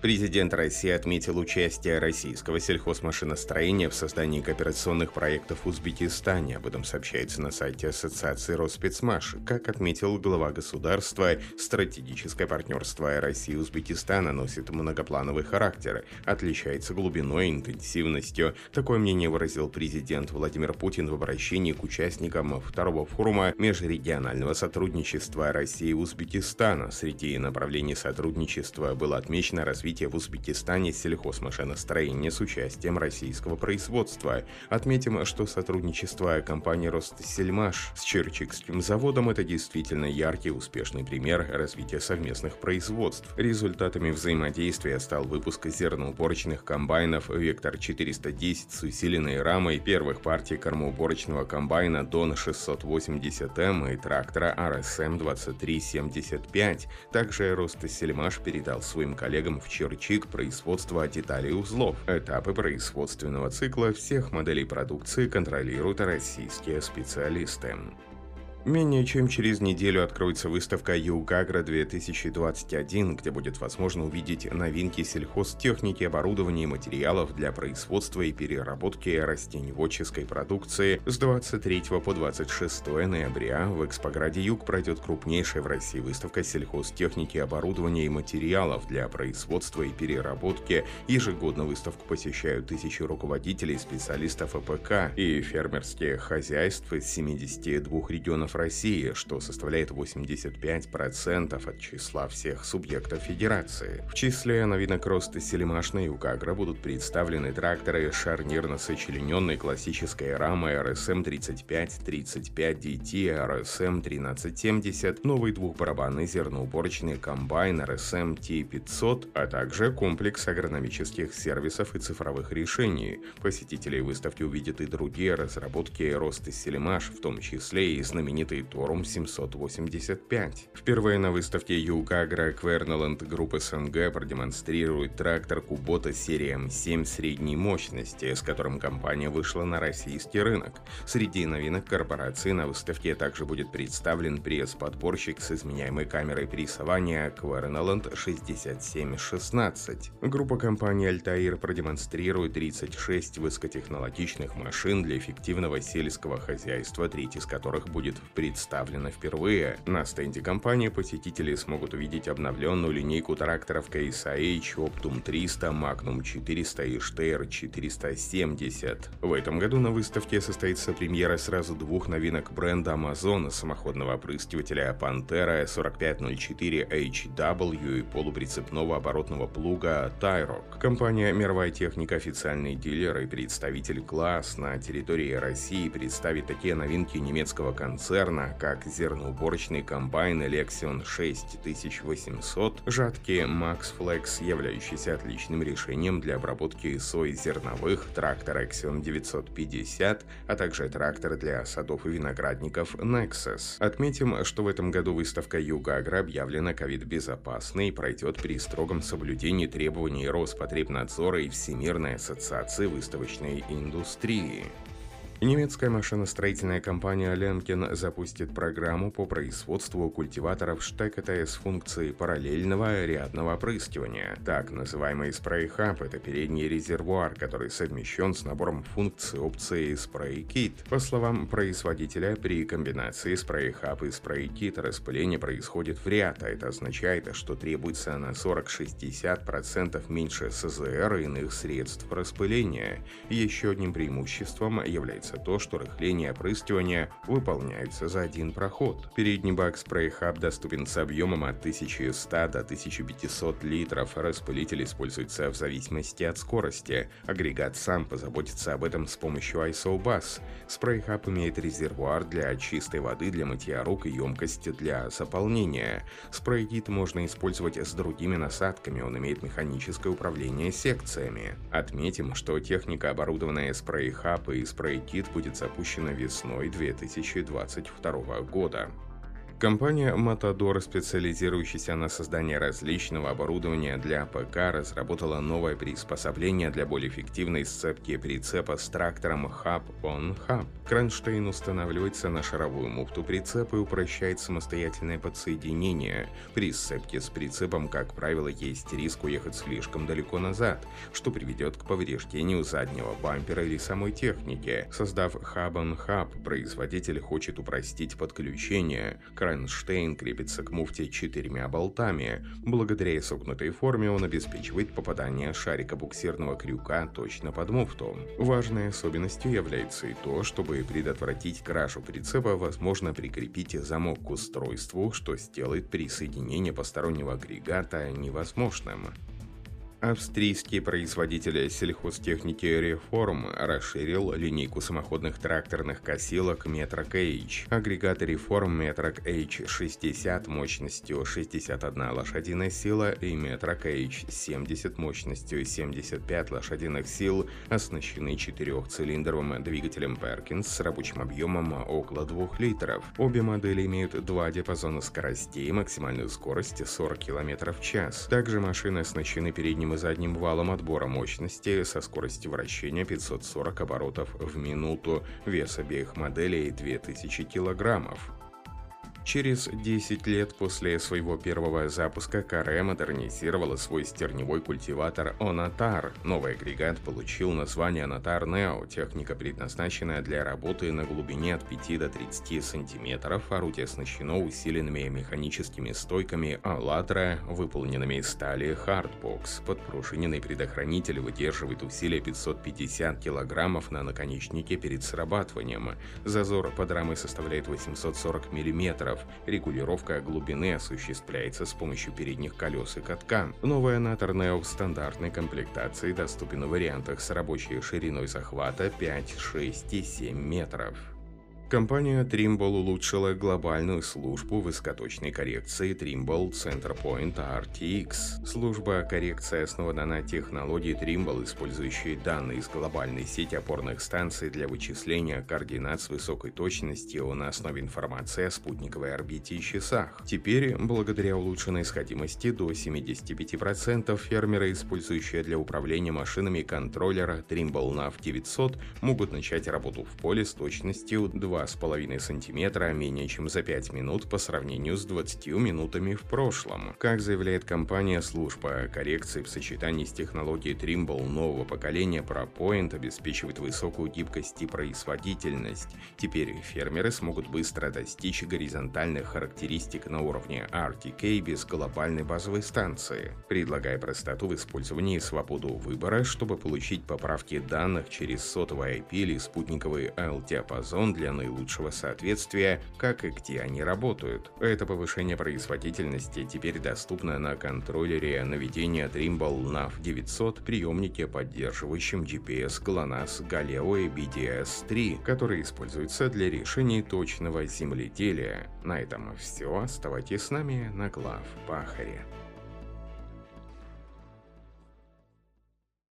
Президент России отметил участие российского сельхозмашиностроения в создании кооперационных проектов в Узбекистане. Об этом сообщается на сайте Ассоциации Роспецмаш. Как отметил глава государства, стратегическое партнерство России и Узбекистана носит многоплановый характер, отличается глубиной и интенсивностью. Такое мнение выразил президент Владимир Путин в обращении к участникам второго форума межрегионального сотрудничества России и Узбекистана. Среди направлений сотрудничества было отмечено развитие развития в Узбекистане сельхозмашиностроения с участием российского производства. Отметим, что сотрудничество компании «Ростсельмаш» с Черчикским заводом – это действительно яркий успешный пример развития совместных производств. Результатами взаимодействия стал выпуск зерноуборочных комбайнов «Вектор-410» с усиленной рамой первых партий кормоуборочного комбайна «Дон 680М» и трактора «РСМ-2375». Также «Ростсельмаш» передал своим коллегам в черчик производства деталей узлов. Этапы производственного цикла всех моделей продукции контролируют российские специалисты. Менее чем через неделю откроется выставка Югагро-2021, где будет возможно увидеть новинки сельхозтехники, оборудования и материалов для производства и переработки растениеводческой продукции с 23 по 26 ноября в Экспограде Юг пройдет крупнейшая в России выставка сельхозтехники, оборудования и материалов для производства и переработки. Ежегодно выставку посещают тысячи руководителей, специалистов АПК и фермерских хозяйств из 72 регионов регионов России, что составляет 85% от числа всех субъектов Федерации. В числе новинок Ростсельмаша на Югагро будут представлены тракторы шарнирно-сочлененной классической рамы RSM-35-35DT, RSM-1370, новый двухбарабанный зерноуборочный комбайн RSM T500, а также комплекс агрономических сервисов и цифровых решений. Посетители выставки увидят и другие разработки роста Селимаш, в том числе и знаменитые знаменитый Торум 785. Впервые на выставке Юга Агроквернеланд группы СНГ продемонстрирует трактор Кубота серии М7 средней мощности, с которым компания вышла на российский рынок. Среди новинок корпорации на выставке также будет представлен пресс-подборщик с изменяемой камерой прессования Querneland 6716. Группа компании Altair продемонстрирует 36 высокотехнологичных машин для эффективного сельского хозяйства, треть из которых будет представлена впервые. На стенде компании посетители смогут увидеть обновленную линейку тракторов IH, Optum 300, Magnum 400 и Steyr 470. В этом году на выставке состоится премьера сразу двух новинок бренда Amazon самоходного опрыскивателя Pantera 4504HW и полуприцепного оборотного плуга Tyrock. Компания «Мировая техника» официальный дилер и представитель класс на территории России представит такие новинки немецкого концерна концерна, как зерноуборочный комбайн Lexion 6800, жатки Max Flex, являющийся отличным решением для обработки сои зерновых, трактор Axion 950, а также трактор для садов и виноградников Nexus. Отметим, что в этом году выставка Югагра объявлена ковид-безопасной и пройдет при строгом соблюдении требований Роспотребнадзора и Всемирной ассоциации выставочной индустрии. Немецкая машиностроительная компания Ленкин запустит программу по производству культиваторов штекета с функцией параллельного рядного опрыскивания. Так называемый спрей-хаб – это передний резервуар, который совмещен с набором функций опции спрей-кит. По словам производителя, при комбинации спрей-хаб и спрей-кит распыление происходит в ряд, а это означает, что требуется на 40-60% меньше СЗР и иных средств распыления. Еще одним преимуществом является отмечается то, что рыхление и опрыскивание выполняются за один проход. Передний бак Spray Hub доступен с объемом от 1100 до 1500 литров. Распылитель используется в зависимости от скорости. Агрегат сам позаботится об этом с помощью ISO-BUS. Spray Hub имеет резервуар для чистой воды для мытья рук и емкость для заполнения. Спрей-кит можно использовать с другими насадками, он имеет механическое управление секциями. Отметим, что техника, оборудованная спрей-хаб и спрей-кит будет запущена весной 2022 года. Компания Matador, специализирующаяся на создании различного оборудования для ПК, разработала новое приспособление для более эффективной сцепки прицепа с трактором Hub-on-Hub. Кронштейн устанавливается на шаровую муфту прицепа и упрощает самостоятельное подсоединение. При сцепке с прицепом, как правило, есть риск уехать слишком далеко назад, что приведет к повреждению заднего бампера или самой техники. Создав Hub-on-Hub, производитель хочет упростить подключение. Кронштейн крепится к муфте четырьмя болтами. Благодаря согнутой форме он обеспечивает попадание шарика буксирного крюка точно под муфту. Важной особенностью является и то, чтобы предотвратить крашу прицепа, возможно прикрепить замок к устройству, что сделает присоединение постороннего агрегата невозможным. Австрийский производитель сельхозтехники Reform расширил линейку самоходных тракторных косилок Metroc H. Агрегат Reform Metroc H60 мощностью 61 лошадиная сила и Metroc H70 мощностью 75 лошадиных сил оснащены четырехцилиндровым двигателем Perkins с рабочим объемом около 2 литров. Обе модели имеют два диапазона скоростей, максимальную скорость 40 км в час. Также машины оснащены передним и задним валом отбора мощности со скоростью вращения 540 оборотов в минуту. Вес обеих моделей 2000 килограммов. Через 10 лет после своего первого запуска Каре модернизировала свой стерневой культиватор Онатар. Новый агрегат получил название Онатар Neo. Техника предназначенная для работы на глубине от 5 до 30 сантиметров. Орудие оснащено усиленными механическими стойками «АЛЛАТРА», выполненными из стали Hardbox. Подпружиненный предохранитель выдерживает усилие 550 килограммов на наконечнике перед срабатыванием. Зазор под рамой составляет 840 миллиметров Регулировка глубины осуществляется с помощью передних колес и катка. Новая Neo в стандартной комплектации доступен в вариантах с рабочей шириной захвата 5, 6 и 7 метров. Компания Trimble улучшила глобальную службу высокоточной коррекции Trimble Centerpoint RTX. Служба коррекции основана на технологии Trimble, использующей данные из глобальной сети опорных станций для вычисления координат с высокой точностью на основе информации о спутниковой орбите и часах. Теперь, благодаря улучшенной сходимости до 75%, фермеры, использующие для управления машинами контроллера Trimble NAV 900, могут начать работу в поле с точностью 2 2,5 см менее чем за 5 минут по сравнению с 20 минутами в прошлом. Как заявляет компания, служба коррекции в сочетании с технологией Trimble нового поколения ProPoint обеспечивает высокую гибкость и производительность. Теперь фермеры смогут быстро достичь горизонтальных характеристик на уровне RTK без глобальной базовой станции, предлагая простоту в использовании и свободу выбора, чтобы получить поправки данных через сотовый IP или спутниковый L-диапазон для наилучшего наилучшего соответствия, как и где они работают. Это повышение производительности теперь доступно на контроллере наведения Trimble NAV 900, приемнике, поддерживающем GPS GLONASS Galileo и BDS-3, который используется для решений точного земледелия. На этом все. Оставайтесь с нами на глав Пахаре.